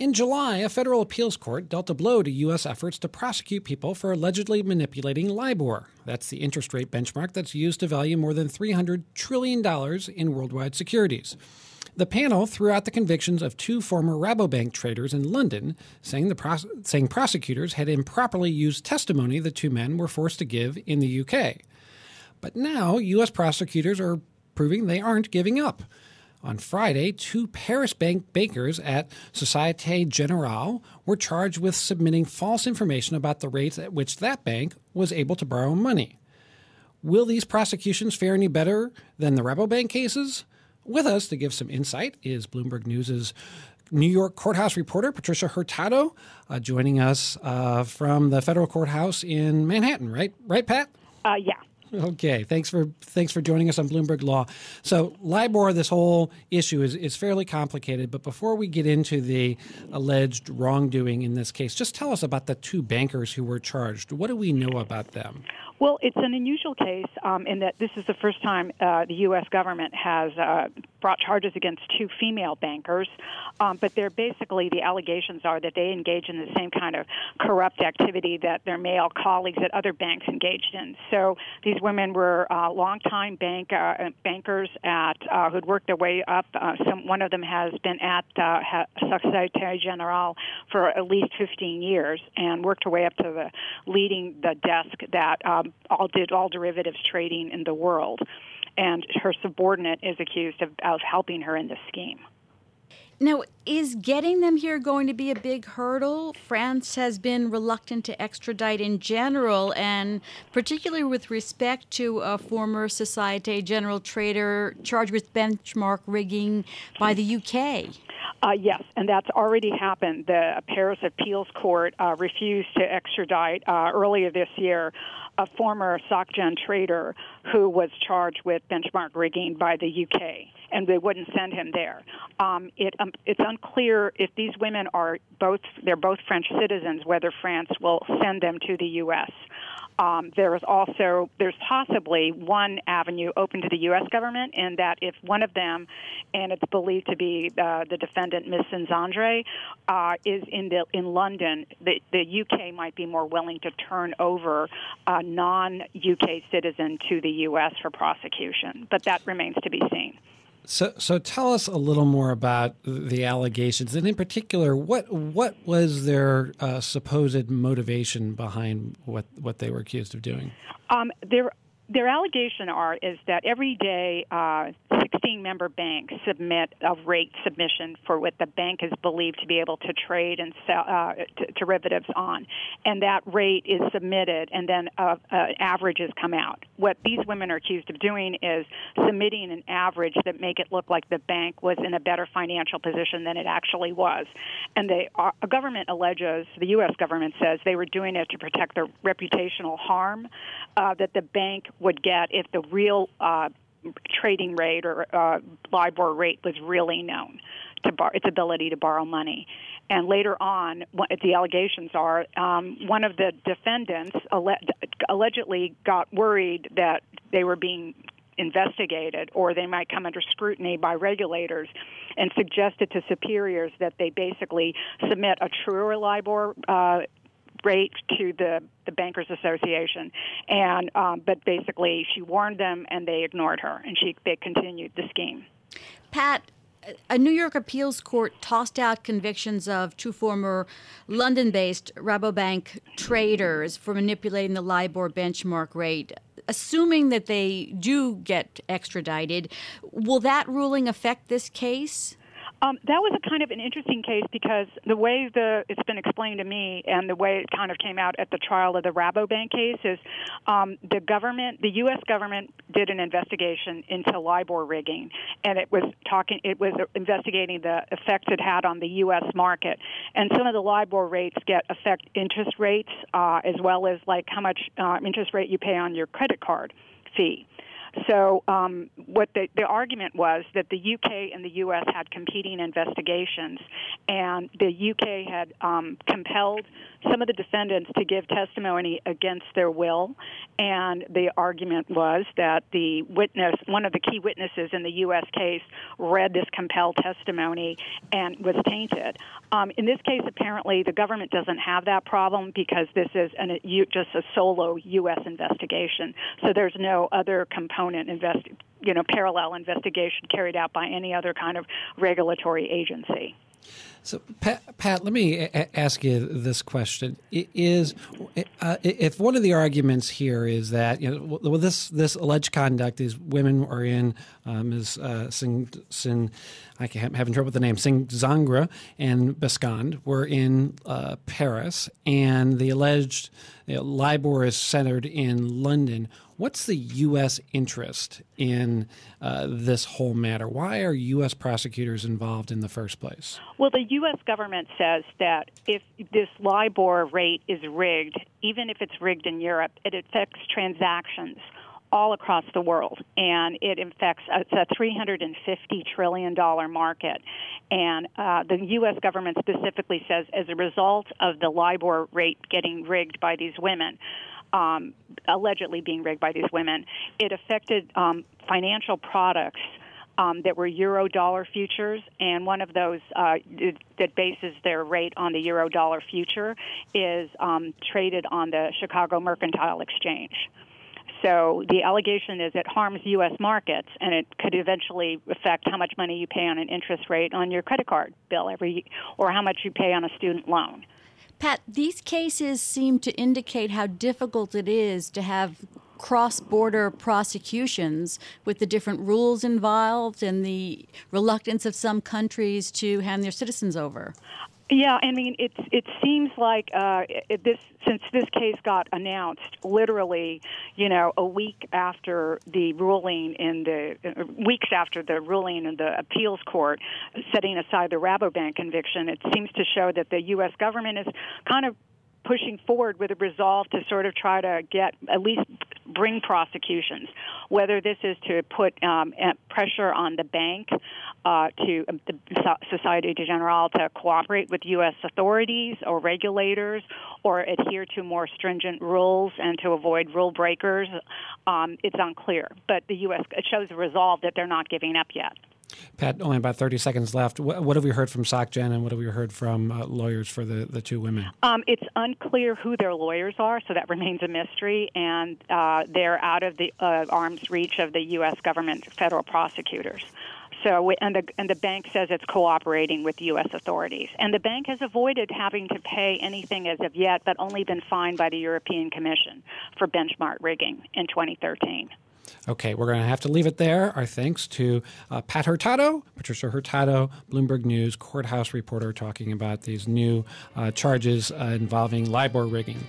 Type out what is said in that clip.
In July, a federal appeals court dealt a blow to U.S. efforts to prosecute people for allegedly manipulating LIBOR. That's the interest rate benchmark that's used to value more than $300 trillion in worldwide securities. The panel threw out the convictions of two former Rabobank traders in London, saying, the pros- saying prosecutors had improperly used testimony the two men were forced to give in the UK. But now, U.S. prosecutors are proving they aren't giving up. On Friday, two Paris bank bankers at Societe Generale were charged with submitting false information about the rates at which that bank was able to borrow money. Will these prosecutions fare any better than the Rabobank cases? With us to give some insight is Bloomberg News' New York courthouse reporter Patricia Hurtado, uh, joining us uh, from the federal courthouse in Manhattan. Right, right, Pat? Uh, yeah. Okay, thanks for thanks for joining us on Bloomberg Law. So LIBOR, this whole issue is is fairly complicated. But before we get into the alleged wrongdoing in this case, just tell us about the two bankers who were charged. What do we know about them? Well, it's an unusual case um, in that this is the first time uh, the U.S. government has uh, brought charges against two female bankers, um, but they're basically the allegations are that they engage in the same kind of corrupt activity that their male colleagues at other banks engaged in. So these women were uh, longtime bank uh, bankers at uh, who'd worked their way up. Uh, some one of them has been at uh, Societe Generale for at least 15 years and worked her way up to the leading the desk that. Um, all did all derivatives trading in the world, and her subordinate is accused of, of helping her in this scheme. Now, is getting them here going to be a big hurdle? France has been reluctant to extradite in general, and particularly with respect to a former Societe Generale trader charged with benchmark rigging by the UK. Uh, yes, and that's already happened. The Paris Appeals Court uh, refused to extradite uh, earlier this year a former SocGen trader who was charged with benchmark rigging by the UK, and they wouldn't send him there. Um, it, um, it's unclear if these women are both they're both French citizens whether France will send them to the U.S. Um, there is also there's possibly one avenue open to the U.S. government in that if one of them, and it's believed to be uh, the defendant, Ms. Szandray, uh, is in the in London, the, the UK might be more willing to turn over a non-UK citizen to the U.S. for prosecution, but that remains to be seen. So, so tell us a little more about the allegations, and in particular, what what was their uh, supposed motivation behind what what they were accused of doing? Um, there their allegation are is that every day uh, 16 member banks submit a rate submission for what the bank is believed to be able to trade and sell uh, t- derivatives on, and that rate is submitted, and then uh, uh, averages come out. What these women are accused of doing is submitting an average that make it look like the bank was in a better financial position than it actually was, and the government alleges the U.S. government says they were doing it to protect their reputational harm uh, that the bank would get if the real uh, trading rate or uh, LIBOR rate was really known to bar- its ability to borrow money. And later on, what the allegations are, um, one of the defendants alle- allegedly got worried that they were being investigated or they might come under scrutiny by regulators and suggested to superiors that they basically submit a truer LIBOR uh, rate to the the bankers association and um, but basically she warned them and they ignored her and she they continued the scheme pat a New York appeals court tossed out convictions of two former London based Rabobank traders for manipulating the LIBOR benchmark rate. Assuming that they do get extradited, will that ruling affect this case? Um, that was a kind of an interesting case because the way the it's been explained to me and the way it kind of came out at the trial of the Rabobank case is um, the government, the U.S. government, did an investigation into LIBOR rigging, and it was talking, it was investigating the effects it had on the U.S. market, and some of the LIBOR rates get affect interest rates uh, as well as like how much uh, interest rate you pay on your credit card fee. So, um, what the, the argument was that the UK and the US had competing investigations, and the UK had um, compelled some of the defendants to give testimony against their will, and the argument was that the witness, one of the key witnesses in the U.S. case, read this compelled testimony and was tainted. Um, in this case, apparently, the government doesn't have that problem because this is an, just a solo U.S. investigation. So there's no other component invest, you know, parallel investigation carried out by any other kind of regulatory agency. So, Pat, Pat let me a- ask you this question: Is uh, if one of the arguments here is that you know well, this this alleged conduct, these women are in um, Ms. Uh, Singh, Sin, I am having trouble with the name, Sindzingre and Bescond were in uh, Paris, and the alleged you know, LIBOR is centered in London. What's the U.S. interest in uh, this whole matter? Why are U.S. prosecutors involved in the first place? Well, the U.S. government says that if this LIBOR rate is rigged, even if it's rigged in Europe, it affects transactions all across the world, and it affects it's a 350 trillion dollar market. And uh, the U.S. government specifically says, as a result of the LIBOR rate getting rigged by these women, um, allegedly being rigged by these women, it affected um, financial products. Um, that were euro dollar futures, and one of those uh, that bases their rate on the euro dollar future is um, traded on the Chicago Mercantile Exchange. So the allegation is it harms U.S. markets, and it could eventually affect how much money you pay on an interest rate on your credit card bill every, or how much you pay on a student loan. Pat, these cases seem to indicate how difficult it is to have cross border prosecutions with the different rules involved and the reluctance of some countries to hand their citizens over. Yeah, I mean, it's it seems like uh, it, this since this case got announced, literally, you know, a week after the ruling in the uh, weeks after the ruling in the appeals court, setting aside the Rabobank conviction, it seems to show that the U.S. government is kind of pushing forward with a resolve to sort of try to get at least bring prosecutions, whether this is to put um, pressure on the bank, uh, to um, the Societe Generale to cooperate with U.S. authorities or regulators, or adhere to more stringent rules and to avoid rule breakers. Um, it's unclear, but the U.S. it shows resolve that they're not giving up yet. Pat, only about 30 seconds left. What, what have we heard from SocGen and what have we heard from uh, lawyers for the, the two women? Um, it's unclear who their lawyers are, so that remains a mystery, and uh, they're out of the uh, arm's reach of the U.S. government federal prosecutors. So, and the and the bank says it's cooperating with U.S. authorities, and the bank has avoided having to pay anything as of yet, but only been fined by the European Commission for benchmark rigging in 2013. Okay, we're going to have to leave it there. Our thanks to uh, Pat Hurtado, Patricia Hurtado, Bloomberg News courthouse reporter, talking about these new uh, charges uh, involving LIBOR rigging.